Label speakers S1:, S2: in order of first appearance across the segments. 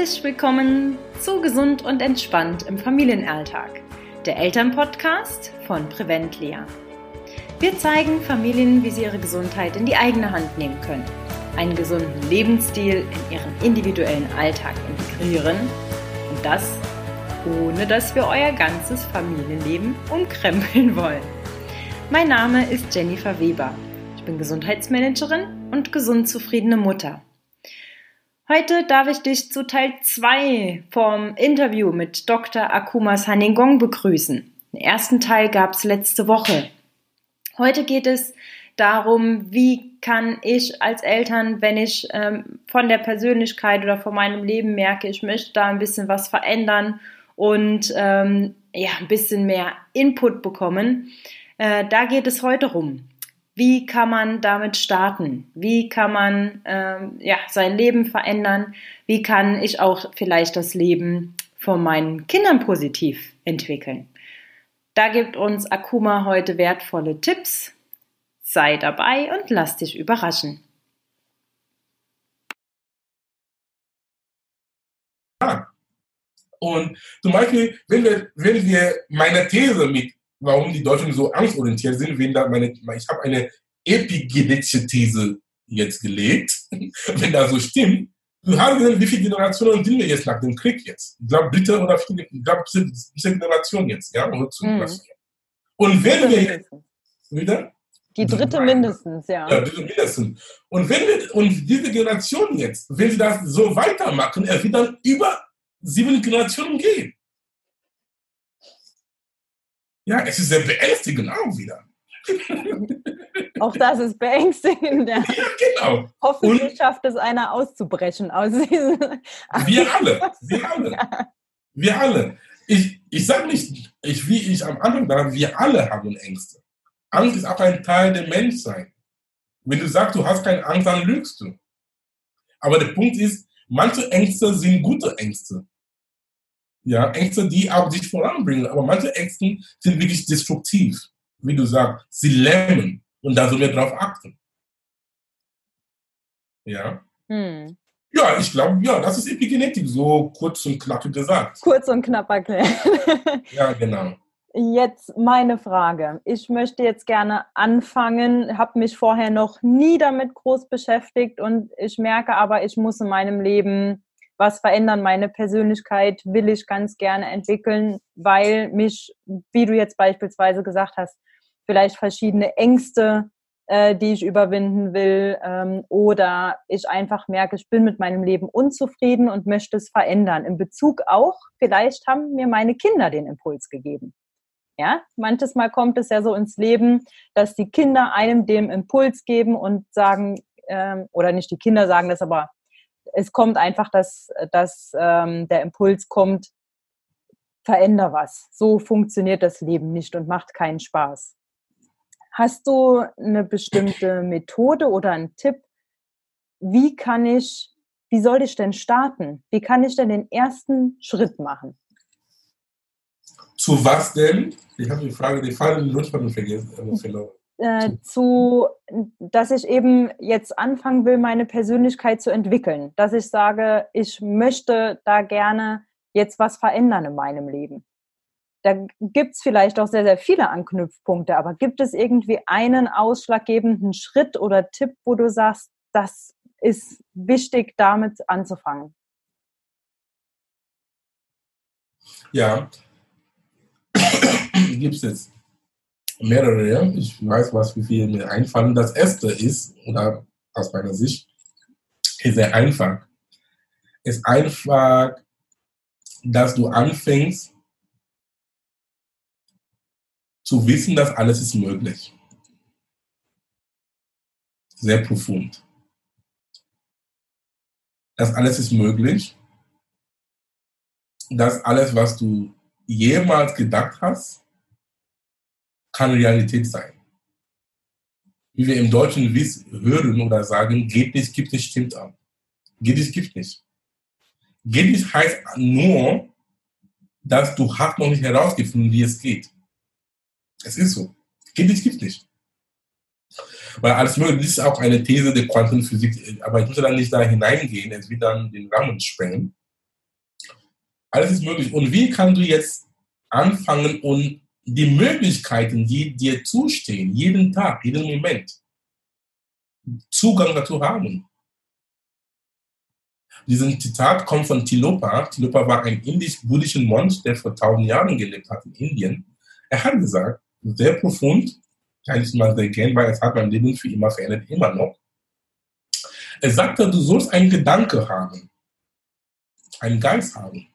S1: Herzlich willkommen zu Gesund und Entspannt im Familienalltag, der Elternpodcast von Prevent Lea. Wir zeigen Familien, wie sie ihre Gesundheit in die eigene Hand nehmen können, einen gesunden Lebensstil in ihren individuellen Alltag integrieren und das ohne dass wir euer ganzes Familienleben umkrempeln wollen. Mein Name ist Jennifer Weber. Ich bin Gesundheitsmanagerin und gesund zufriedene Mutter. Heute darf ich dich zu Teil 2 vom Interview mit Dr. Akuma Saningong begrüßen. Den ersten Teil gab es letzte Woche. Heute geht es darum, wie kann ich als Eltern, wenn ich ähm, von der Persönlichkeit oder von meinem Leben merke, ich möchte da ein bisschen was verändern und ähm, ja, ein bisschen mehr Input bekommen. Äh, da geht es heute rum. Wie kann man damit starten? Wie kann man ähm, ja, sein Leben verändern? Wie kann ich auch vielleicht das Leben von meinen Kindern positiv entwickeln? Da gibt uns Akuma heute wertvolle Tipps. Sei dabei und lass dich überraschen.
S2: Und zum Beispiel, wenn wir, wenn wir meine These mit warum die Deutschen so angstorientiert sind, wenn da meine, ich habe eine epigenetische These jetzt gelegt, wenn das so stimmt, du hast gesehen, wie viele Generationen sind wir jetzt nach dem Krieg jetzt? Ich glaube, dritte oder vierte, ich glaube, dritte Generation jetzt, ja? Mhm. Und wenn wir jetzt,
S1: wieder? Die dritte mindestens, ja.
S2: Ja, dritte mindestens. Und wenn wir, und diese Generation jetzt, wenn sie das so weitermachen, es wird dann über sieben Generationen gehen. Ja, es ist sehr beängstigend auch wieder.
S1: Auch das ist beängstigend. Ja, ja genau. Hoffentlich Und schafft es einer auszubrechen aus diesem.
S2: Wir alle, wir alle. Ja. Wir alle. Ich, ich sage nicht, ich, wie ich am Anfang dachte, wir alle haben Ängste. Angst ist auch ein Teil der Menschsein. Wenn du sagst, du hast keine Angst, dann lügst du. Aber der Punkt ist, manche Ängste sind gute Ängste. Ja, Ängste, die auch dich voranbringen. Aber manche Ängste sind wirklich destruktiv. Wie du sagst, sie lähmen. Und da sollen wir drauf achten. Ja. Hm. Ja, ich glaube, ja, das ist Epigenetik, so kurz und knapp gesagt.
S1: Kurz und knapp erklärt.
S2: ja, genau.
S1: Jetzt meine Frage. Ich möchte jetzt gerne anfangen, habe mich vorher noch nie damit groß beschäftigt und ich merke aber, ich muss in meinem Leben was verändern. Meine Persönlichkeit will ich ganz gerne entwickeln, weil mich, wie du jetzt beispielsweise gesagt hast, vielleicht verschiedene Ängste, äh, die ich überwinden will, ähm, oder ich einfach merke, ich bin mit meinem Leben unzufrieden und möchte es verändern. In Bezug auch, vielleicht haben mir meine Kinder den Impuls gegeben. Ja, manches Mal kommt es ja so ins Leben, dass die Kinder einem dem Impuls geben und sagen, ähm, oder nicht die Kinder sagen das, aber es kommt einfach, dass, dass ähm, der Impuls kommt, veränder was. So funktioniert das Leben nicht und macht keinen Spaß. Hast du eine bestimmte Methode oder einen Tipp? Wie kann ich, wie soll ich denn starten? Wie kann ich denn den ersten Schritt machen?
S2: Zu was denn? Ich habe die Frage, die Frage vergessen.
S1: Äh, äh, zu, dass ich eben jetzt anfangen will, meine Persönlichkeit zu entwickeln. Dass ich sage, ich möchte da gerne jetzt was verändern in meinem Leben. Da gibt es vielleicht auch sehr, sehr viele Anknüpfpunkte, aber gibt es irgendwie einen ausschlaggebenden Schritt oder Tipp, wo du sagst, das ist wichtig, damit anzufangen?
S2: Ja, gibt es jetzt mehrere. Ich weiß, was wie viele mir einfallen. Das erste ist, oder aus meiner Sicht, ist sehr einfach. Ist einfach, dass du anfängst zu wissen, dass alles ist möglich. Sehr profund. Das alles ist möglich. Dass alles, was du jemals gedacht hast, kann Realität sein. Wie wir im Deutschen hören oder sagen, geht nicht, gibt nicht, stimmt auch. Geht nicht, gibt nicht. Geht nicht heißt nur, dass du hast noch nicht herausgefunden, wie es geht. Es ist so. Geht nicht, gibt nicht. Weil alles möglich ist auch eine These der Quantenphysik, aber ich muss dann nicht da hineingehen, es wird dann den Rahmen sprengen. Alles ist möglich. Und wie kannst du jetzt anfangen und die Möglichkeiten, die dir zustehen, jeden Tag, jeden Moment, Zugang dazu haben? Diesen Zitat kommt von Tilopa. Tilopa war ein indisch-buddhischer Mönch, der vor tausend Jahren gelebt hat in Indien. Er hat gesagt, sehr profund, kann ich mal sehr gern, weil es hat mein Leben für immer verändert, immer noch. Er sagte, du sollst einen Gedanke haben, einen Geist haben,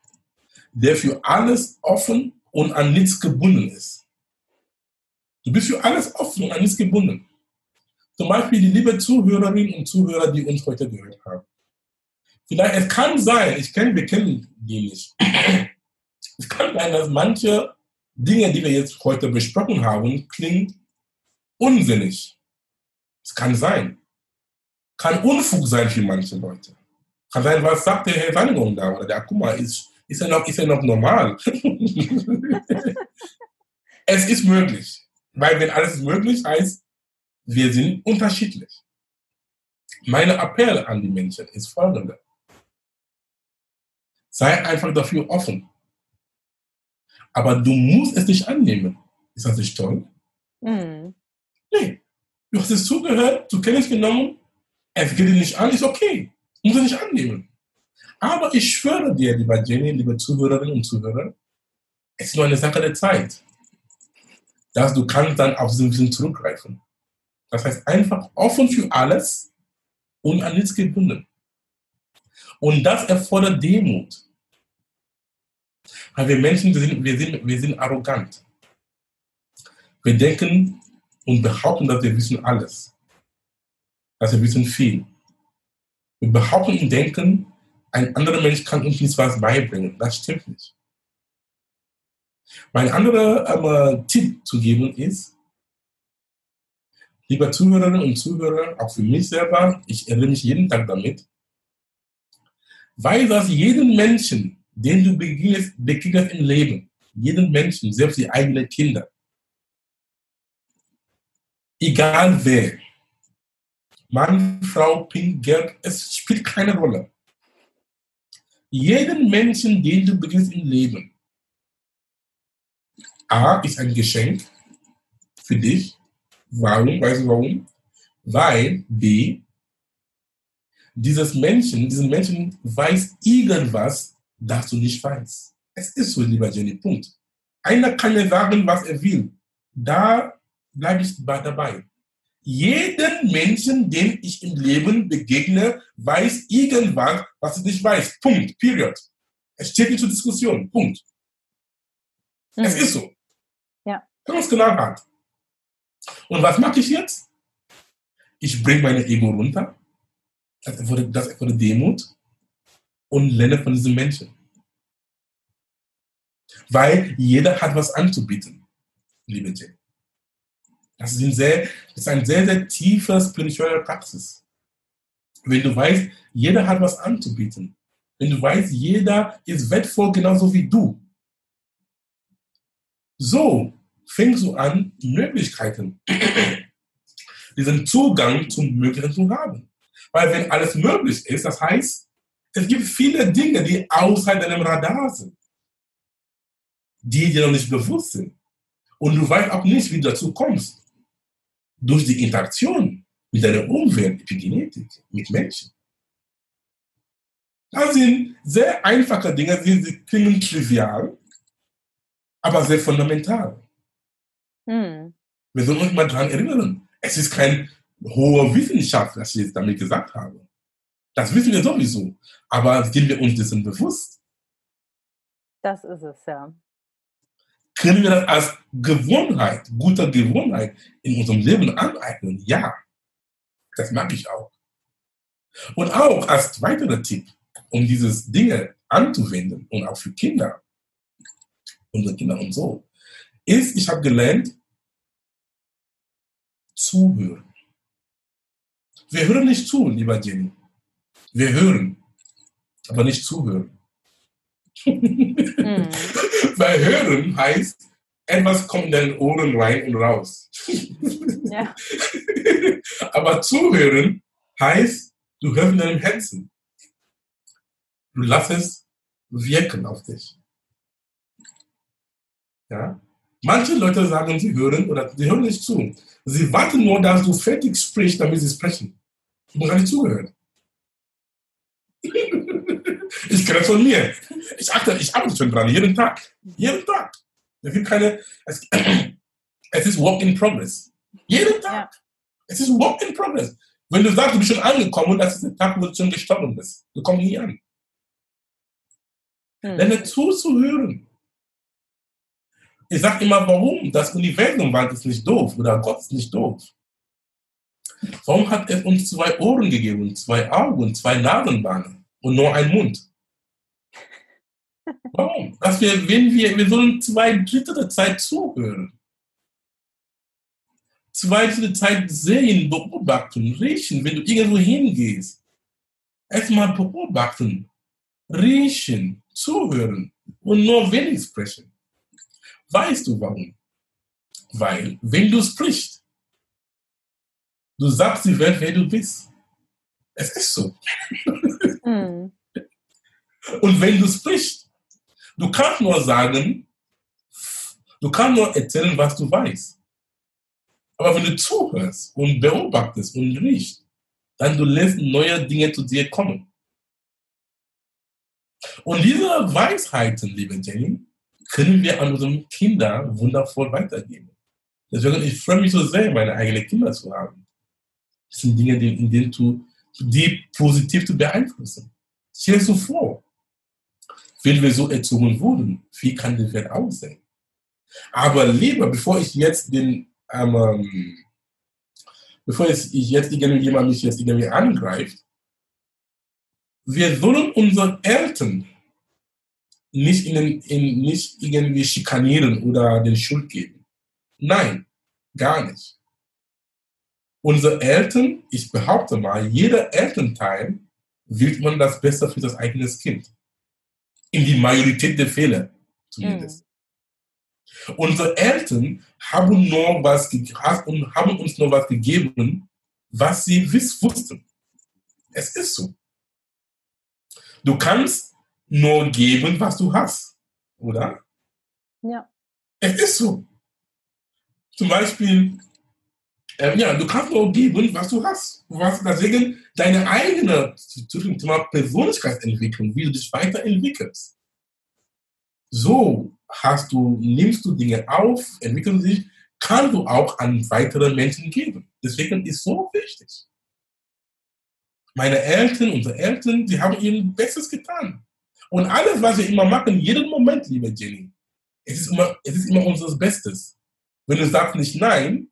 S2: der für alles offen und an nichts gebunden ist. Du bist für alles offen und an nichts gebunden. Zum Beispiel die liebe Zuhörerinnen und Zuhörer, die uns heute gehört haben. Vielleicht, es kann sein, ich kenne, wir kennen die nicht. Es kann sein, dass manche Dinge, die wir jetzt heute besprochen haben, klingen unsinnig. Es kann sein. Kann Unfug sein für manche Leute. Kann sein, was sagt der Herr Wannigung da? Oder der, mal, ist, ist, er, noch, ist er noch normal? es ist möglich. Weil wenn alles möglich heißt, wir sind unterschiedlich. Meine Appell an die Menschen ist folgende. Sei einfach dafür offen. Aber du musst es nicht annehmen. Ist das nicht toll? Mhm. Nee. Du hast es zugehört, du kennst genommen, es geht dir nicht an, ist okay. Muss er nicht annehmen. Aber ich schwöre dir, lieber Jenny, liebe Zuhörerinnen und Zuhörer, es ist nur eine Sache der Zeit, dass du kannst dann auf diesen Wissen zurückgreifen. Das heißt, einfach offen für alles und an nichts gebunden. Und das erfordert Demut. Weil wir Menschen, wir sind, wir sind, wir sind arrogant. Wir denken und behaupten, dass wir wissen alles. Dass wir wissen viel. Wir behaupten und denken, ein anderer Mensch kann uns nichts was beibringen. Das stimmt nicht. Mein anderer ähm, Tipp zu geben ist, lieber Zuhörerinnen und Zuhörer, auch für mich selber, ich erinnere mich jeden Tag damit, weil das jeden Menschen den du begegnest, begegnest im Leben, jeden Menschen, selbst die eigenen Kinder, egal wer, Mann, Frau, Pink, Geld, es spielt keine Rolle. Jeden Menschen, den du begegnest im Leben, A ist ein Geschenk für dich. Warum? Weißt du warum? Weil B, dieses Menschen, diesen Menschen weiß irgendwas das du nicht weißt. Es ist so, lieber Jenny, Punkt. Einer kann mir sagen, was er will. Da bleibe ich dabei. Jeden Menschen, den ich im Leben begegne, weiß irgendwas, was ich nicht weiß. Punkt. Period. Es steht nicht zur Diskussion. Punkt. Mhm. Es ist so.
S1: Ja.
S2: Ganz genau hart. Und was mache ich jetzt? Ich bringe meine Ego runter. Das erfordert, das erfordert Demut und lerne von diesen Menschen. Weil jeder hat was anzubieten, liebe Jane. Das ist, ein sehr, das ist eine sehr, sehr tiefe spirituelle Praxis. Wenn du weißt, jeder hat was anzubieten. Wenn du weißt, jeder ist wertvoll genauso wie du. So fängst du an, Möglichkeiten, diesen Zugang zum Möglichen zu haben. Weil wenn alles möglich ist, das heißt, es gibt viele Dinge, die außerhalb deinem Radar sind, die dir noch nicht bewusst sind. Und du weißt auch nicht, wie du dazu kommst. Durch die Interaktion mit deiner Umwelt, Epigenetik, mit Menschen. Das sind sehr einfache Dinge, die klingen trivial, aber sehr fundamental. Hm. Wir sollen uns mal daran erinnern. Es ist keine hohe Wissenschaft, was ich jetzt damit gesagt habe. Das wissen wir sowieso. Aber sind wir uns dessen bewusst?
S1: Das ist es, ja.
S2: Können wir das als Gewohnheit, guter Gewohnheit in unserem Leben aneignen? Ja. Das mag ich auch. Und auch als weiterer Tipp, um dieses Dinge anzuwenden und auch für Kinder, unsere Kinder und so, ist, ich habe gelernt, zuhören. Wir hören nicht zu, lieber Jenny. Wir hören, aber nicht zuhören. Mhm. Weil hören heißt, etwas kommt in deine Ohren rein und raus. Ja. aber zuhören heißt, du hörst in deinem Herzen. Du lässt es wirken auf dich. Ja? Manche Leute sagen, sie hören oder sie hören nicht zu. Sie warten nur, dass du fertig sprichst, damit sie sprechen. Du musst gar nicht zuhören. Ich das von mir. Ich achte, ich arbeite schon dran, jeden Tag. Jeden Tag. Es gibt keine, es, es ist Work in Progress. Jeden Tag. Ja. Es ist Work in Progress. Wenn du sagst, du bist schon angekommen, das ist der Tag, wo du schon gestorben bist. Du kommst nie an. Hm. Lerne zuzuhören. Ich sage immer, warum? Das Universum war ist nicht doof oder Gott ist nicht doof. Warum hat er uns zwei Ohren gegeben, zwei Augen, zwei Nasenbahnen und nur einen Mund? Warum? Dass wir, wenn wir, wir sollen zwei Drittel der Zeit zuhören. Zwei Drittel der Zeit sehen, beobachten, riechen, wenn du irgendwo hingehst. Erstmal beobachten, riechen, zuhören und nur wenig sprechen. Weißt du warum? Weil, wenn du sprichst, du sagst die Welt, wer du bist. Es ist so. Mm. Und wenn du sprichst, du kannst nur sagen, du kannst nur erzählen, was du weißt. Aber wenn du zuhörst und beobachtest und riechst, dann du lässt neue Dinge zu dir kommen. Und diese Weisheiten, liebe Jenny, können wir an unsere Kinder wundervoll weitergeben. Deswegen, ich freue mich so sehr, meine eigenen Kinder zu haben. Das sind Dinge, die, in denen du, die positiv zu beeinflussen. Stell dir vor, wenn wir so erzogen wurden, wie kann die Welt aussehen? Aber lieber, bevor ich jetzt den, ähm, bevor ich jetzt irgendjemand mich jetzt irgendwie angreift, wir sollen unseren Eltern nicht, ihnen, in, nicht irgendwie schikanieren oder den Schuld geben. Nein, gar nicht. Unsere Eltern, ich behaupte mal, jeder Elternteil will man das Beste für das eigene Kind. In die Majorität der Fälle zumindest. Mhm. Unsere Eltern haben, nur was, haben uns nur was gegeben, was sie wussten. Es ist so. Du kannst nur geben, was du hast, oder?
S1: Ja.
S2: Es ist so. Zum Beispiel, äh, ja, du kannst nur geben, was du hast. Was, deswegen deine eigene zu dem Thema Persönlichkeitsentwicklung, wie du dich weiterentwickelst. So hast du, nimmst du Dinge auf, entwickeln sich, kann du auch an weitere Menschen geben. Deswegen ist so wichtig. Meine Eltern, unsere Eltern, die haben ihr Bestes getan. Und alles, was wir immer machen, jeden Moment, liebe Jenny, es ist immer, es ist immer unser Bestes. Wenn du sagst nicht nein,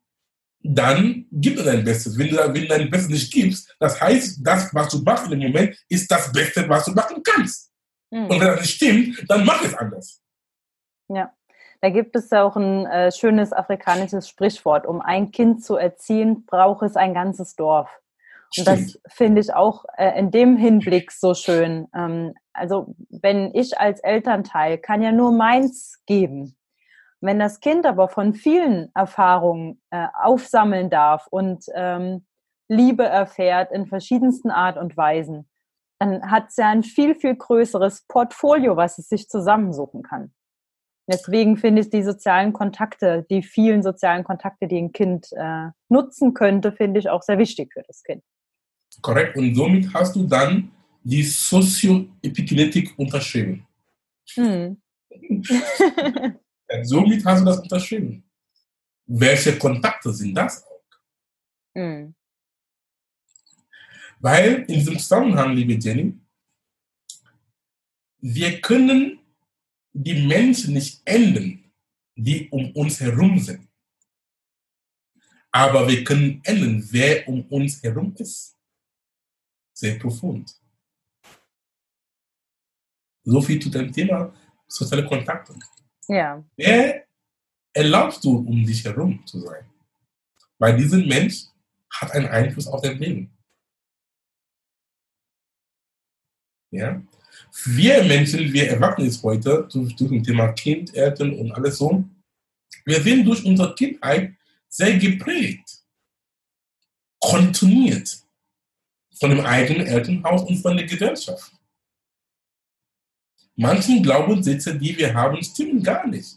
S2: dann gib dir dein Bestes. Wenn du, wenn du dein Bestes nicht gibst, das heißt, das, was du machst in dem Moment, ist das Beste, was du machen kannst. Mhm. Und wenn das nicht stimmt, dann mach es anders.
S1: Ja. Da gibt es ja auch ein äh, schönes afrikanisches Sprichwort. Um ein Kind zu erziehen, braucht es ein ganzes Dorf. Und das finde ich auch äh, in dem Hinblick so schön. Ähm, also wenn ich als Elternteil kann ja nur meins geben. Wenn das Kind aber von vielen Erfahrungen äh, aufsammeln darf und ähm, Liebe erfährt in verschiedensten Art und Weisen, dann hat es ja ein viel, viel größeres Portfolio, was es sich zusammensuchen kann. Deswegen finde ich die sozialen Kontakte, die vielen sozialen Kontakte, die ein Kind äh, nutzen könnte, finde ich auch sehr wichtig für das Kind.
S2: Korrekt. Und somit hast du dann die Sozioepigenetik unterschrieben. Hm. somit hast du das unterschrieben. Welche Kontakte sind das auch? Hm. Weil in diesem Zusammenhang, liebe Jenny, wir können die Menschen nicht ändern, die um uns herum sind. Aber wir können ändern, wer um uns herum ist. Sehr profund. So viel zu dem Thema soziale Kontakte.
S1: Ja.
S2: Wer erlaubst du, um dich herum zu sein? Weil dieser Mensch hat einen Einfluss auf dein Leben. Ja? Wir Menschen, wir Erwachsene heute, durch, durch das Thema Kind, Eltern und alles so, wir sind durch unsere Kindheit sehr geprägt, kontiniert von dem eigenen Elternhaus und von der Gesellschaft. Manche Glaubenssätze, die wir haben, stimmen gar nicht.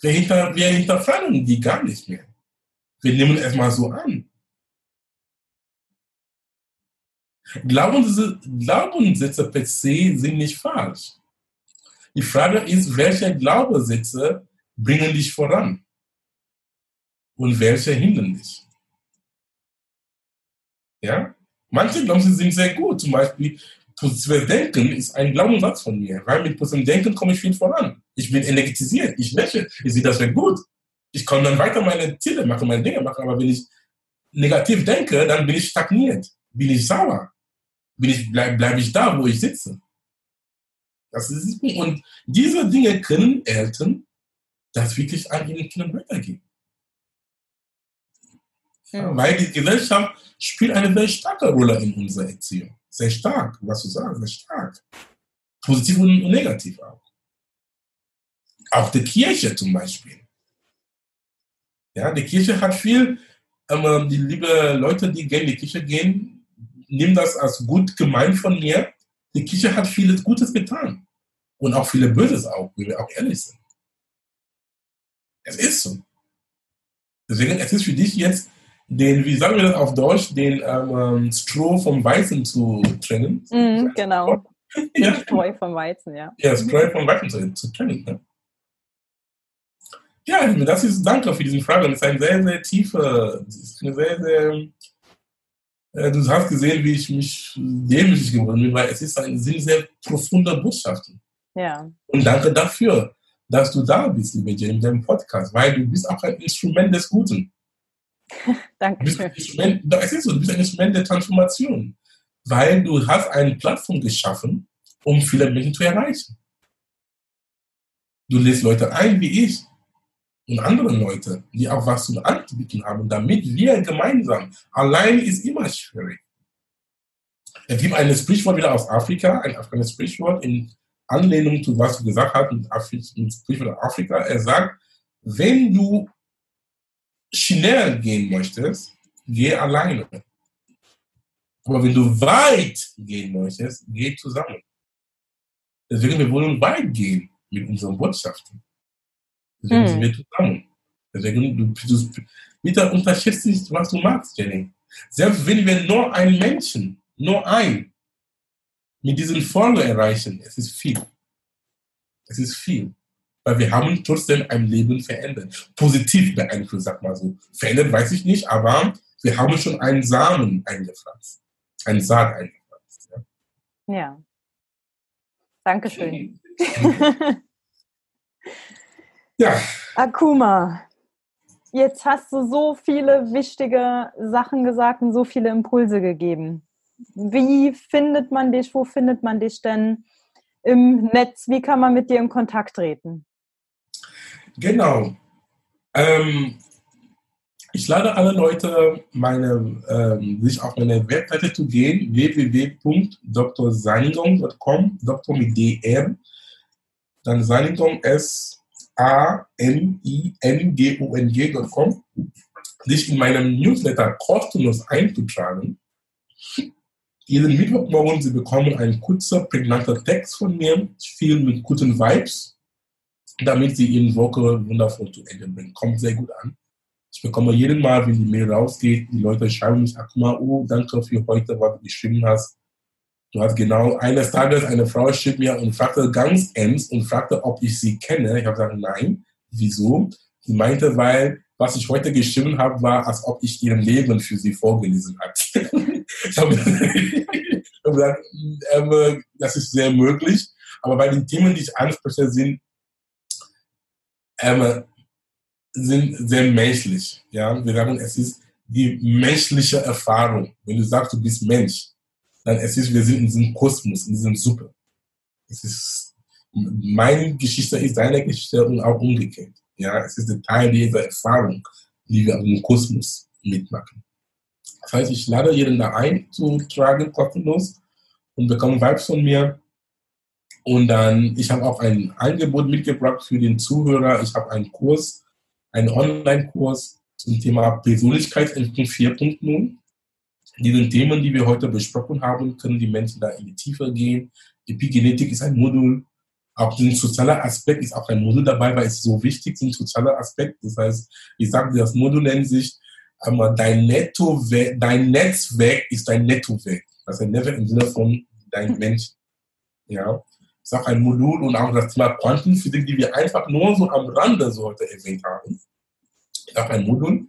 S2: Wir, hinter, wir hinterfragen die gar nicht mehr. Wir nehmen es mal so an. Glaubenssätze, Glaubenssätze per se sind nicht falsch. Die Frage ist, welche Glaubenssätze bringen dich voran und welche hindern dich? Ja? Manche Glaubenssätze sind sehr gut. Zum Beispiel, Denken ist ein Glaubenssatz von mir, weil mit positivem Denken komme ich viel voran. Ich bin energetisiert, ich lächle, ich sehe das sehr gut. Ich kann dann weiter meine Ziele machen, meine Dinge machen, aber wenn ich negativ denke, dann bin ich stagniert, bin ich sauer, bin ich, bleibe bleib ich da, wo ich sitze. Das ist, und diese Dinge können Eltern das wirklich an ihren Kindern weitergeben. Ja, weil die Gesellschaft spielt eine sehr starke Rolle in unserer Erziehung. Sehr stark, was du sagst, sehr stark. Positiv und negativ auch. Auch die Kirche zum Beispiel. Ja, die Kirche hat viel, ähm, die liebe Leute, die gerne in die Kirche gehen, nehmen das als gut gemeint von mir. Die Kirche hat vieles Gutes getan. Und auch viele Böses auch, wie wir auch ehrlich sind. Es ist so. Deswegen, es ist für dich jetzt den, wie sagen wir das auf Deutsch, den ähm, Stroh vom Weizen zu trennen.
S1: Mm, genau. ja. Streu vom Weizen, ja.
S2: Ja, Streu vom Weizen zu, zu trennen. Ne? Ja, das ist, danke für diese Frage. Das ist eine sehr, sehr tiefe, eine sehr, sehr, du hast gesehen, wie ich mich demütig geworden bin, weil es ist ein, sind sehr profunde Botschaften.
S1: Ja.
S2: Und danke dafür, dass du da bist, liebe Jane, in deinem Podcast, weil du bist auch ein Instrument des Guten.
S1: Danke.
S2: es ist so, du bist ein Instrument der Transformation, weil du hast eine Plattform geschaffen, um viele Menschen zu erreichen. Du lädst Leute ein wie ich und andere Leute, die auch was zu anbieten haben, damit wir gemeinsam, allein ist immer schwierig. Es gibt ein Sprichwort wieder aus Afrika, ein afrikanisches Sprichwort in Anlehnung zu was du gesagt hast, ein Sprichwort aus Afrika. Er sagt, wenn du schnell gehen möchtest, geh alleine. Aber wenn du weit gehen möchtest, geh zusammen. Deswegen, wir wollen weit gehen mit unseren Botschaften. Deswegen hm. sind wir zusammen. Deswegen, du, du, bitte unterschätze nicht, was du magst, Jenny. Selbst wenn wir nur einen Menschen, nur ein, mit diesen Folgen erreichen, es ist viel. Es ist viel weil wir haben trotzdem ein Leben verändert. Positiv beeinflusst, sag mal so. Verändert weiß ich nicht, aber wir haben schon einen Samen eingepflanzt. Einen Saat eingepflanzt.
S1: Ja. ja. Dankeschön.
S2: ja.
S1: Akuma, jetzt hast du so viele wichtige Sachen gesagt und so viele Impulse gegeben. Wie findet man dich? Wo findet man dich denn im Netz? Wie kann man mit dir in Kontakt treten?
S2: Genau. Ähm, ich lade alle Leute, meine, ähm, sich auf meine Webseite zu gehen, www.drsaningong.com, Doktor mit DR, dann Saningong S A N I N G O N G.com, sich in meinem Newsletter kostenlos einzutragen. Jeden Mittwochmorgen, Sie bekommen einen kurzer, prägnanter Text von mir, viel mit guten Vibes damit sie ihre Woche wundervoll zu Ende bringen. Kommt sehr gut an. Ich bekomme jeden Mal, wenn die Mail rausgeht, die Leute schreiben mich, mal, oh, danke für heute, was du geschrieben hast. Du hast genau eines Tages eine Frau schrieb mir und fragte ganz ernst und fragte, ob ich sie kenne. Ich habe gesagt, nein. Wieso? Sie meinte, weil was ich heute geschrieben habe, war, als ob ich ihr Leben für sie vorgelesen habe. ich habe gesagt, das ist sehr möglich. Aber weil die Themen, die ich anspreche, sind ähm, sind sehr menschlich. Ja? Wir sagen, es ist die menschliche Erfahrung. Wenn du sagst, du bist Mensch, dann es ist, wir sind in diesem Kosmos, in diesem Suppe. Es ist, meine Geschichte ist deine Geschichte und auch umgekehrt. Ja, es ist ein Teil dieser Erfahrung, die wir im Kosmos mitmachen. Das heißt, ich lade jeden da ein, zu tragen, kostenlos, und bekomme Vibes von mir. Und dann, ich habe auch ein Angebot mitgebracht für den Zuhörer. Ich habe einen Kurs, einen Online-Kurs zum Thema Persönlichkeitsentwicklung 4.0. Diese Themen, die wir heute besprochen haben, können die Menschen da in die Tiefe gehen. Epigenetik ist ein Modul, Auch den sozialen Aspekt ist auch ein Modul dabei, weil es so wichtig ist, ein sozialer Aspekt. Das heißt, ich sage dir, das Modul nennt sich aber dein Netto, dein Netzwerk ist dein Nettoweg. Also ein Netzwerk im Sinne von dein Mensch. Ja. Ist auch ein Modul und auch das Thema Quantenphysik, die wir einfach nur so am Rande so heute erwähnt haben. Ist auch ein Modul.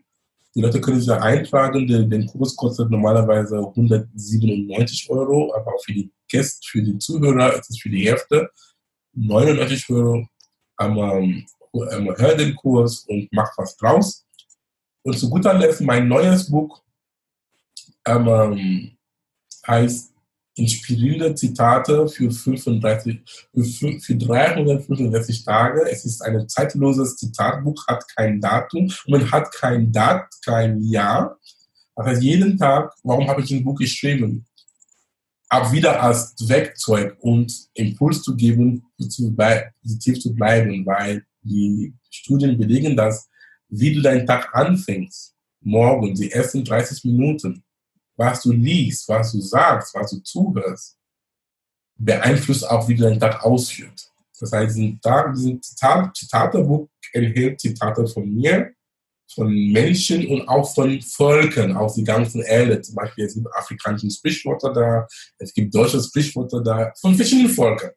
S2: Die Leute können sich da eintragen. Den, den Kurs kostet normalerweise 197 Euro, aber auch für die Gäste, für die Zuhörer ist es für die Hälfte 99 Euro. Aber, ähm, hör den Kurs und mach was draus. Und zu guter Letzt mein neues Buch ähm, heißt Inspirierende Zitate für, 35, für, für 365 Tage. Es ist ein zeitloses Zitatbuch, hat kein Datum und man hat kein Dat, kein Jahr. Das heißt, jeden Tag, warum habe ich ein Buch geschrieben? Auch wieder als Werkzeug und Impuls zu geben, positiv zu bleiben, weil die Studien belegen, dass wie du deinen Tag anfängst, morgen, die ersten 30 Minuten, was du liest, was du sagst, was du zuhörst, beeinflusst auch, wie du deinen Tag ausführst. Das heißt, diesen, Tag, diesen Zitat, Zitatebuch enthält Zitate von mir, von Menschen und auch von Völkern aus die ganzen Erde. Zum Beispiel es gibt afrikanische Sprichwörter da, es gibt deutsche Sprichwörter da, von verschiedenen Völkern.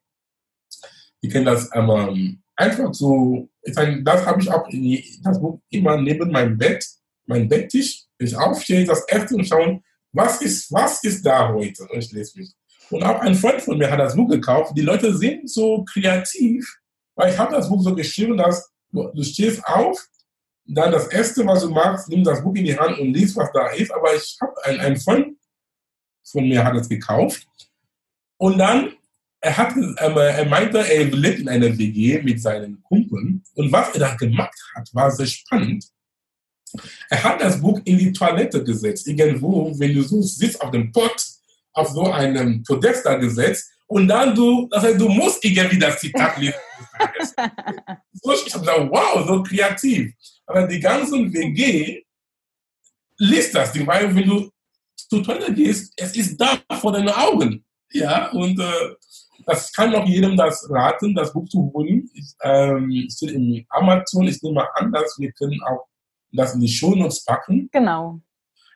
S2: Die können das ähm, einfach so, meine, das habe ich auch in das Buch immer neben meinem Bett, mein Betttisch. Ich aufstehe, das erste und schauen, was ist, was ist da heute? Lese mich. Und auch ein Freund von mir hat das Buch gekauft. Die Leute sind so kreativ, weil ich habe das Buch so geschrieben, dass du, du stehst auf, dann das erste, was du machst, nimm das Buch in die Hand und liest, was da ist. Aber ich habe ein, ein Freund von mir hat es gekauft. Und dann er, hat, er meinte, er lebt in einer WG mit seinen Kumpeln und was er da gemacht hat, war sehr spannend. Er hat das Buch in die Toilette gesetzt, irgendwo, wenn du so sitzt auf dem Pott, auf so einem Podest da gesetzt und dann du, das heißt, du musst irgendwie das Zitat lesen. so, ich habe gesagt, wow, so kreativ. Aber die ganzen WG liest das Ding, weil wenn du zur Toilette gehst, es ist da vor deinen Augen. Ja, und äh, das kann auch jedem das raten, das Buch zu holen. Ich, ähm, steht in Amazon. Ich nehme an, dass wir können auch das in die Shownotes packen.
S1: Genau.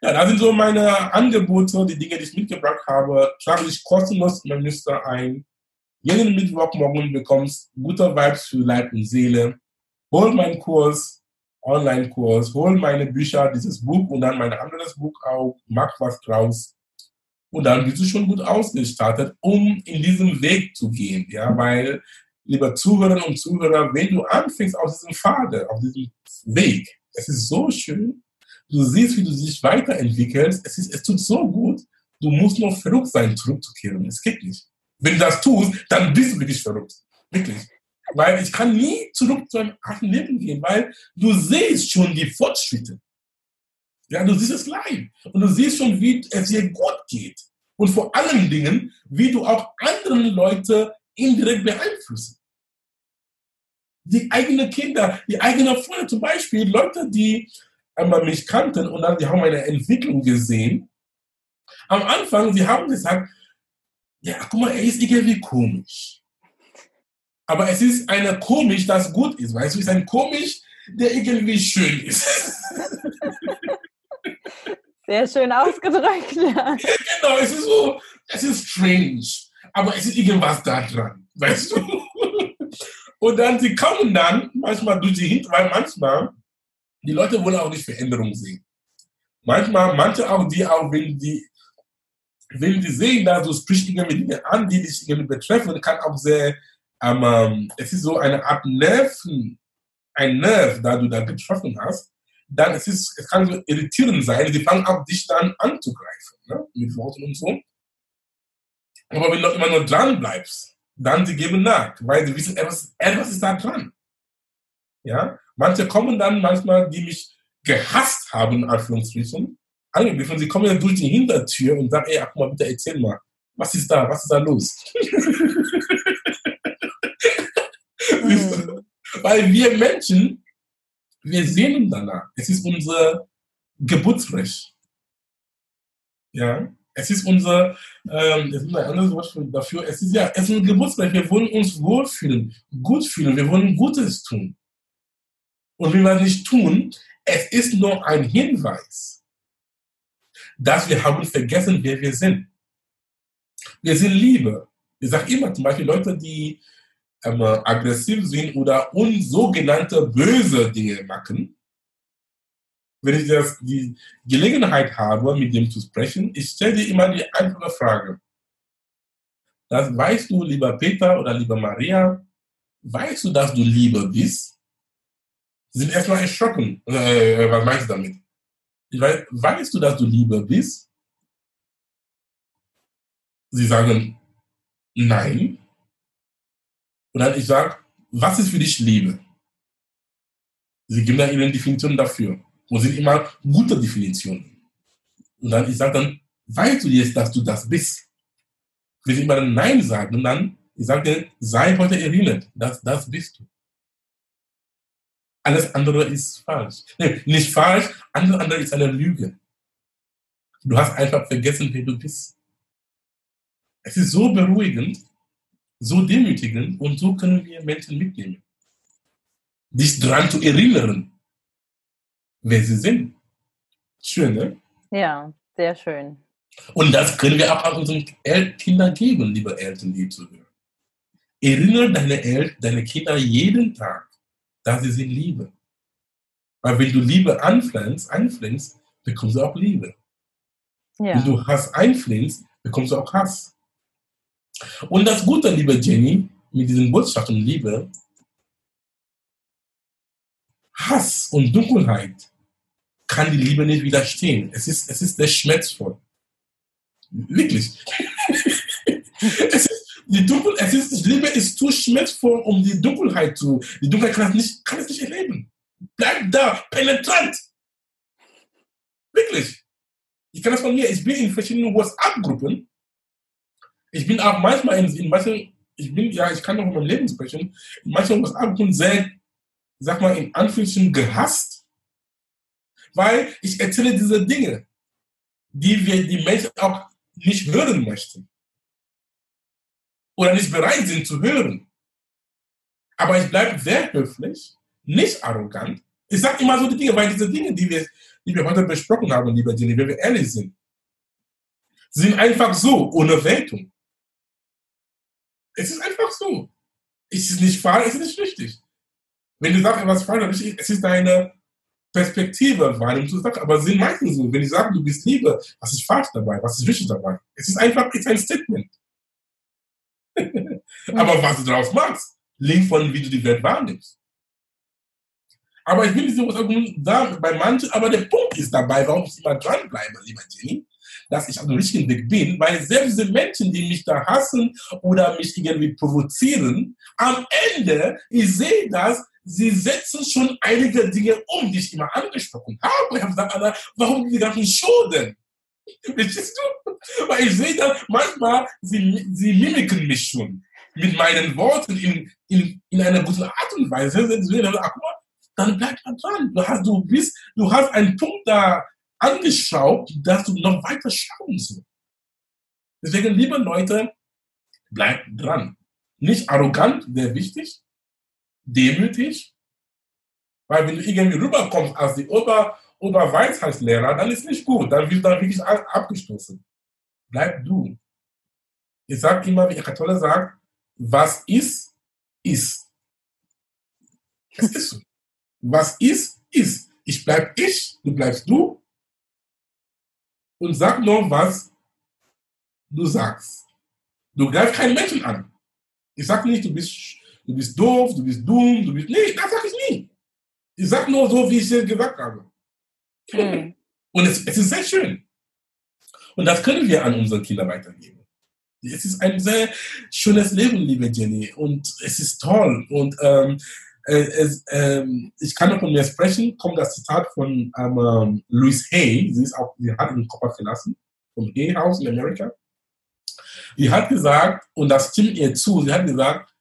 S2: Ja, da sind so meine Angebote, die Dinge, die ich mitgebracht habe. Trage dich kostenlos in mein Newsletter ein. Jeden Mittwochmorgen bekommst gute Vibes für Leib und Seele. Hol meinen Kurs, Online-Kurs, hol meine Bücher, dieses Buch und dann mein anderes Buch auch. Mach was draus. Und dann bist du schon gut ausgestattet, um in diesem Weg zu gehen. Ja, weil, lieber Zuhörerinnen und Zuhörer, wenn du anfängst auf diesem Pfade, auf diesem Weg, es ist so schön, du siehst, wie du dich weiterentwickelst, es, ist, es tut so gut, du musst noch verrückt sein, zurückzukehren. Es geht nicht. Wenn du das tust, dann bist du wirklich verrückt. Wirklich. Weil ich kann nie zurück zu einem alten Leben gehen, weil du siehst schon die Fortschritte. Ja, du siehst es live. Und du siehst schon, wie es dir gut geht. Und vor allen Dingen, wie du auch andere Leute indirekt beeinflusst. Die eigenen Kinder, die eigenen Freunde, zum Beispiel Leute, die einmal mich kannten und dann die haben eine Entwicklung gesehen. Am Anfang, sie haben gesagt, ja, guck mal, er ist irgendwie komisch. Aber es ist eine komisch, das gut ist. Weißt du, es ist ein komisch, der irgendwie schön ist.
S1: Sehr schön ausgedrückt. Ja.
S2: genau, es ist so, es ist strange, aber es ist irgendwas da dran, weißt du? Und dann, sie kommen dann manchmal durch die Hinter, weil manchmal, die Leute wollen auch nicht Veränderung sehen. Manchmal, manche auch, die auch, wenn die, wenn die sehen, dass du sprichst irgendwie Dinge an, die dich irgendwie betreffen, kann auch sehr, ähm, es ist so eine Art Nerven, ein Nerv, da du da getroffen hast dann es ist es kann so irritierend sein, die fangen ab, dich dann anzugreifen, ne? mit Worten und so. Aber wenn du immer nur dran bleibst, dann sie geben nach, weil sie wissen, etwas, etwas ist da dran. Ja? Manche kommen dann manchmal, die mich gehasst haben, in Anführungsstrichen, angegriffen, sie kommen dann durch die Hintertür und sagen, ey, guck mal, bitte erzähl mal, was ist da, was ist da los? Weil wir Menschen, wir sehnen danach. Es ist unser Geburtsrecht. Ja, Es ist unser, ähm, ist ein anderes Wort dafür, es ist ja, es ist ein Geburtstag. Wir wollen uns wohlfühlen, gut fühlen, wir wollen Gutes tun. Und wenn wir das nicht tun, es ist nur ein Hinweis, dass wir haben vergessen, wer wir sind. Wir sind Liebe. Ich sage immer zum Beispiel Leute, die ähm, aggressiv sind oder unsogenannte böse Dinge machen, wenn ich das, die Gelegenheit habe, mit dem zu sprechen, ich stelle dir immer die einfache Frage. Das weißt du, lieber Peter oder lieber Maria, weißt du, dass du Liebe bist? Sie sind erstmal erschrocken. Äh, was meinst du damit? Weiß, weißt du, dass du Liebe bist? Sie sagen, nein. Und dann ich sage, was ist für dich Liebe? Sie geben dann ihre Definition dafür. Und sind immer gute Definitionen. Und dann ich sage dann, weißt du jetzt, dass du das bist? Wenn sie immer Nein sagen, dann, ich sage, sei heute erinnert, dass das bist du. Alles andere ist falsch. Nee, nicht falsch, alles andere ist eine Lüge. Du hast einfach vergessen, wer du bist. Es ist so beruhigend, so demütigend und so können wir Menschen mitnehmen. Dich daran zu erinnern, wer sie sind. Schön, ne?
S1: Ja, sehr schön.
S2: Und das können wir auch an unseren Kindern geben, liebe Eltern, die zuhören. Erinnere deine, El deine Kinder jeden Tag, dass sie sind Liebe. Weil wenn du Liebe anpflanzt, einpflanzt, bekommst du auch Liebe. Ja. Wenn du Hass einpflanzt, bekommst du auch Hass. Und das Gute, liebe Jenny, mit diesen Botschaften Liebe, Hass und Dunkelheit kann die Liebe nicht widerstehen. Es ist, es ist sehr schmerzvoll. Wirklich. es ist, die Dunkel, es ist, die Liebe ist zu schmerzvoll, um die Dunkelheit zu, die Dunkelheit kann es nicht, kann es nicht erleben. Bleib da, penetrant. Wirklich. Ich kann das von mir, ich bin in verschiedenen WhatsApp-Gruppen ich bin auch manchmal in, in manchen, ich bin, ja, ich kann noch über mein Leben sprechen, in manchen und sehr, sag mal, in Anführungsstrichen gehasst, weil ich erzähle diese Dinge, die wir, die Menschen auch nicht hören möchten. Oder nicht bereit sind zu hören. Aber ich bleibe sehr höflich, nicht arrogant. Ich sage immer so die Dinge, weil diese Dinge, die wir, die wir heute besprochen haben, lieber Jenny, wenn wir ehrlich sind, sind einfach so, ohne Wertung. Es ist einfach so. Es ist nicht falsch, es ist nicht richtig. Wenn du sagst, was falsch ist, es ist deine Perspektive, wahrnehmen zu sagen, aber sind meistens so. Wenn ich sage, du bist Liebe, was ist falsch dabei? Was ist richtig dabei? Es ist einfach ist ein Statement. aber was du daraus machst, liegt von, wie du die Welt wahrnimmst. Aber ich will diese Argument da bei manchen, aber der Punkt ist dabei, warum ich immer dranbleibe, lieber Jenny, dass ich auf dem richtigen Weg bin, weil selbst diese Menschen, die mich da hassen oder mich irgendwie provozieren, am Ende, ich sehe das, sie setzen schon einige Dinge um, die ich immer angesprochen habe. Ich habe gesagt, warum die ganzen Schoden? Verstehst du? Weil ich sehe dann manchmal, sie, sie mimiken mich schon mit meinen Worten in, in, in einer guten Art und Weise. Dann bleib mal dran. Du hast, du bist, du hast einen Punkt da angeschaut, dass du noch weiter schauen sollst. Deswegen, liebe Leute, bleibt dran. Nicht arrogant, wäre wichtig, demütig, weil wenn du irgendwie rüberkommst als die Ober Oberweisheitslehrer, dann ist nicht gut, dann wirst du dann wirklich abgestoßen. Bleib du. Ich sage immer, wie Eckhart sagt, was ist, ist. Es ist so. Was ist, ist. Ich bleib ich, du bleibst du, und sag nur, was du sagst. Du greifst keinen Menschen an. Ich sag nicht, du bist, du bist doof, du bist dumm, du bist. Nee, das sag ich nie. Ich sag nur so, wie ich es gesagt habe. Mhm. Und es, es ist sehr schön. Und das können wir an unsere Kinder weitergeben. Es ist ein sehr schönes Leben, liebe Jenny. Und es ist toll. Und ähm, äh, es, ähm, ich kann noch von mir sprechen, kommt das Zitat von ähm, Louise Hay, sie, ist auch, sie hat den Kopf verlassen, vom Hay House in Amerika. Die hat gesagt, und das stimmt ihr zu, sie hat gesagt,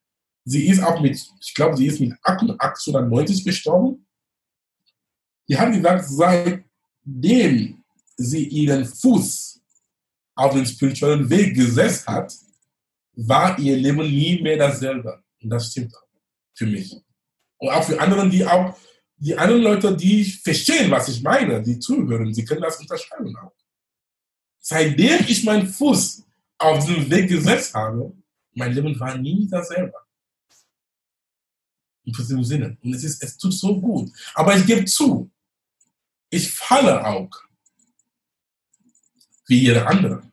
S2: sie ist auch mit, ich glaube, sie ist mit 88 oder 90 gestorben. Die hat gesagt, seitdem sie ihren Fuß auf dem spirituellen Weg gesetzt hat, war ihr Leben nie mehr dasselbe. Und das stimmt auch für mich. Und auch für andere, die auch, die anderen Leute, die verstehen, was ich meine, die zuhören, sie können das unterschreiben auch. Seitdem ich meinen Fuß auf diesen Weg gesetzt habe, mein Leben war nie dasselbe. In diesem Sinne. Und es, ist, es tut so gut. Aber ich gebe zu, ich falle auch. Wie jeder andere.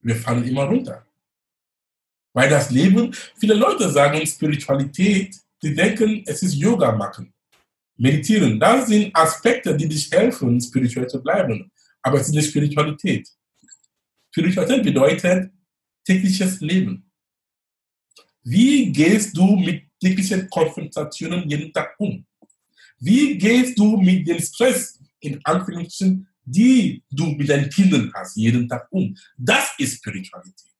S2: Wir fallen immer runter. Weil das Leben, viele Leute sagen Spiritualität, die denken, es ist Yoga machen, meditieren. Das sind Aspekte, die dich helfen, spirituell zu bleiben. Aber es ist nicht Spiritualität. Spiritualität bedeutet tägliches Leben. Wie gehst du mit täglichen Konfrontationen jeden Tag um? Wie gehst du mit dem Stress, in Anführungsstrichen, die du mit deinen Kindern hast, jeden Tag um? Das ist Spiritualität.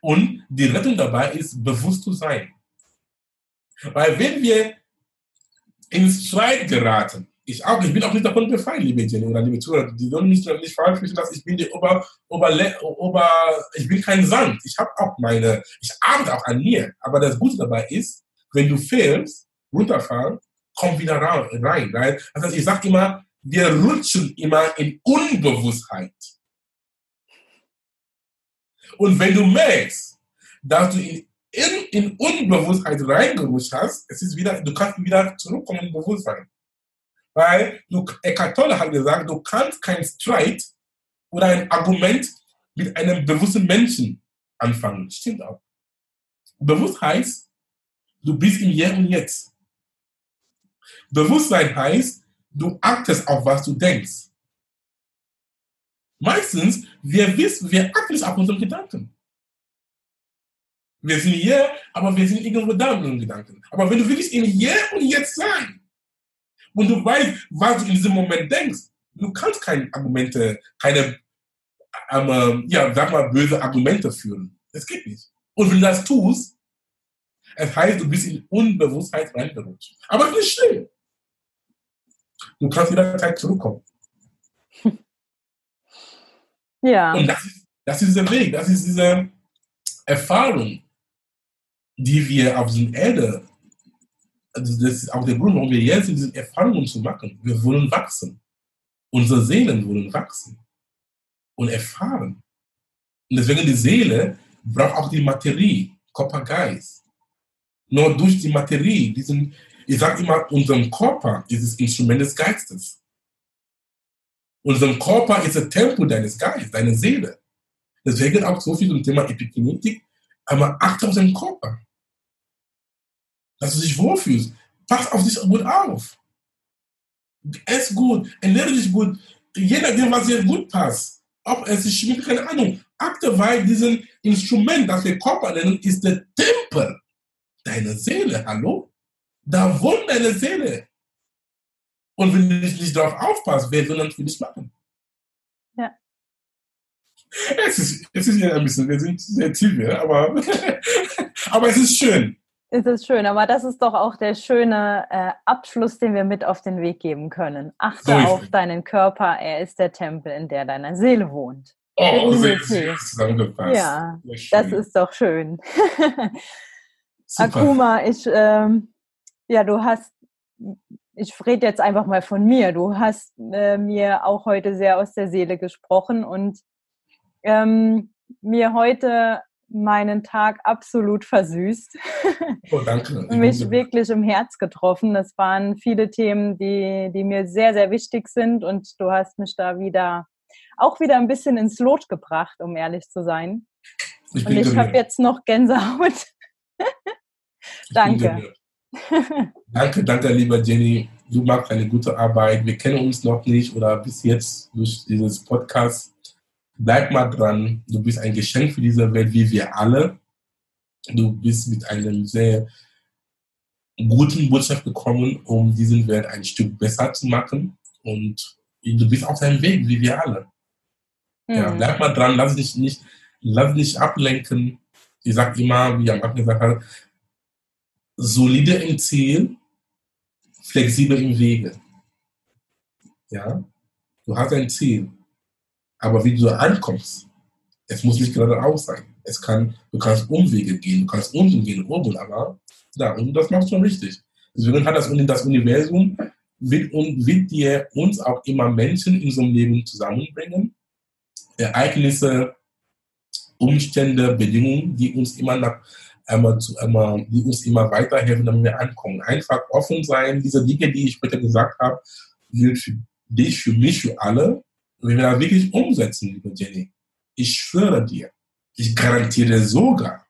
S2: Und die Rettung dabei ist, bewusst zu sein. Weil wenn wir ins Streit geraten, ich auch, ich bin auch nicht davon befreit, liebe Jenny oder liebe Zuhörer, die sollen mich nicht verstehen, dass ich bin die Ober, Ober, Ober, ich bin kein Sand. Ich habe auch meine, ich arbeite auch an mir. Aber das Gute dabei ist, wenn du fehlst, runterfallen, komm wieder rein. rein. Das heißt, ich sage immer, wir rutschen immer in Unbewusstheit. Und wenn du merkst, dass du in, in, in Unbewusstheit reingerutscht hast, es ist wieder, du kannst wieder zurückkommen in Bewusstsein. Weil du, Eckhart Tolle hat gesagt, du kannst keinen Streit oder ein Argument mit einem bewussten Menschen anfangen. Stimmt auch. Bewusst heißt, du bist im Hier und Jetzt. Bewusstsein heißt, du achtest auf, was du denkst. Meistens, wir wissen, wir achten nicht auf unsere Gedanken. Wir sind hier, aber wir sind irgendwo da mit unseren Gedanken. Aber wenn du wirklich im Hier und Jetzt sein und du weißt, was du in diesem Moment denkst, du kannst keine Argumente, keine, ähm, ja, sag mal, böse Argumente führen. Das geht nicht. Und wenn du das tust, es heißt, du bist in Unbewusstheit reingerutscht. Aber es ist nicht schlimm. Du kannst jederzeit zurückkommen.
S1: Ja.
S2: Und das ist, das ist dieser Weg, das ist diese Erfahrung, die wir auf dieser Erde, also das ist auch der Grund, warum wir jetzt sind, diese Erfahrungen zu machen. Wir wollen wachsen. Unsere Seelen wollen wachsen und erfahren. Und deswegen die Seele braucht auch die Materie, Körper, Geist. Nur durch die Materie, diesen, ich sage immer, unserem Körper ist das Instrument des Geistes. Unser Körper ist ein Tempel deines Geistes, deiner Seele. Deswegen auch so viel zum Thema Epigenetik, aber achte auf deinen Körper. Dass du dich wohlfühlst. Pass auf dich gut auf. Ess gut, ernähre dich gut, je nachdem, was dir gut passt. Ob es sich schmeckt, keine Ahnung. Achte, weil dieses Instrument, das wir Körper nennen, ist der Tempel deiner Seele. Hallo? Da wohnt deine Seele. Und wenn du nicht darauf aufpasst, wer soll dann für dich machen?
S1: Ja.
S2: Es ist, es ist ja ein bisschen, wir sind sehr tief, aber, aber es ist schön.
S1: Es ist schön, aber das ist doch auch der schöne äh, Abschluss, den wir mit auf den Weg geben können. Achte so auf deinen Körper, er ist der Tempel, in der deine Seele wohnt.
S2: Oh, sehr, sehr zusammengefasst.
S1: Ja, das ist doch schön. Akuma, ich, ähm, ja, du hast ich rede jetzt einfach mal von mir. Du hast äh, mir auch heute sehr aus der Seele gesprochen und ähm, mir heute meinen Tag absolut versüßt.
S2: Oh, danke.
S1: Mich wirklich im Herz getroffen. Das waren viele Themen, die, die mir sehr, sehr wichtig sind und du hast mich da wieder auch wieder ein bisschen ins Lot gebracht, um ehrlich zu sein. Ich und ich habe jetzt noch Gänsehaut. Danke.
S2: danke, danke, lieber Jenny. Du machst eine gute Arbeit. Wir kennen uns noch nicht oder bis jetzt durch dieses Podcast. Bleib mal dran. Du bist ein Geschenk für diese Welt, wie wir alle. Du bist mit einem sehr guten Botschaft gekommen, um diesen Welt ein Stück besser zu machen. Und du bist auf deinem Weg, wie wir alle. Mhm. Ja, bleib mal dran, lass dich nicht, lass dich ablenken. Ich sage immer, wie am Anfang gesagt habe, solide im Ziel, flexibel im Wege. Ja, du hast ein Ziel, aber wie du ankommst, es muss nicht geradeaus sein. Es kann, du kannst Umwege gehen, du kannst unten gehen, oben, aber da, und das machst du richtig. Deswegen hat das, das Universum, wird, wird dir uns auch immer Menschen in so einem Leben zusammenbringen. Ereignisse, Umstände, Bedingungen, die uns immer nach, immer, zu, immer, die uns immer weiterhelfen, damit wir ankommen. Einfach offen sein, diese Dinge, die ich später gesagt habe, gilt für dich, für mich, für alle. Und wenn wir da wirklich umsetzen, liebe Jenny, ich schwöre dir, ich garantiere sogar,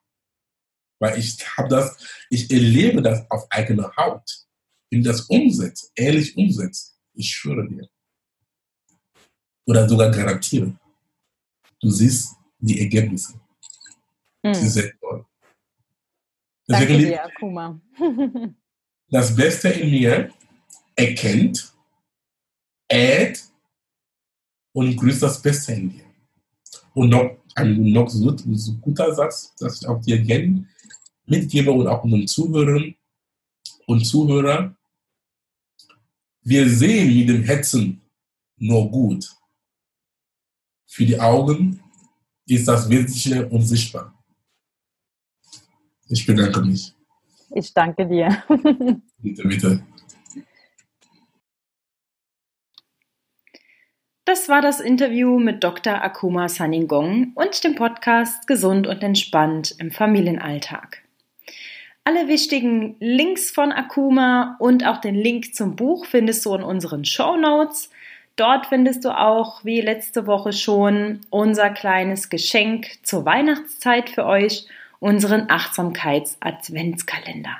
S2: weil ich habe das, ich erlebe das auf eigene Haut. Wenn das umsetzt, ehrlich umsetzt, ich schwöre dir. Oder sogar garantiere. Du siehst die Ergebnisse. Mhm. Sie sind toll.
S1: Danke dir, Akuma.
S2: das Beste in mir erkennt, ehrt und grüßt das Beste in dir. Und noch ein noch so, so guter Satz, dass ich auch dir gerne mitgebe und auch unseren Zuhörern und Zuhörer. Wir sehen mit dem Herzen nur gut. Für die Augen ist das Wesentliche unsichtbar. Ich bedanke mich.
S1: Ich danke dir.
S2: bitte, bitte.
S1: Das war das Interview mit Dr. Akuma Saningong und dem Podcast Gesund und entspannt im Familienalltag. Alle wichtigen Links von Akuma und auch den Link zum Buch findest du in unseren Show Notes. Dort findest du auch, wie letzte Woche schon, unser kleines Geschenk zur Weihnachtszeit für euch, unseren Achtsamkeits-Adventskalender.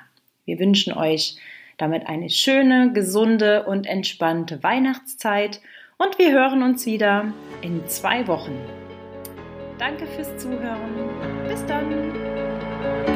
S1: Wir wünschen euch damit eine schöne, gesunde und entspannte Weihnachtszeit und wir hören uns wieder in zwei Wochen. Danke fürs Zuhören. Bis dann.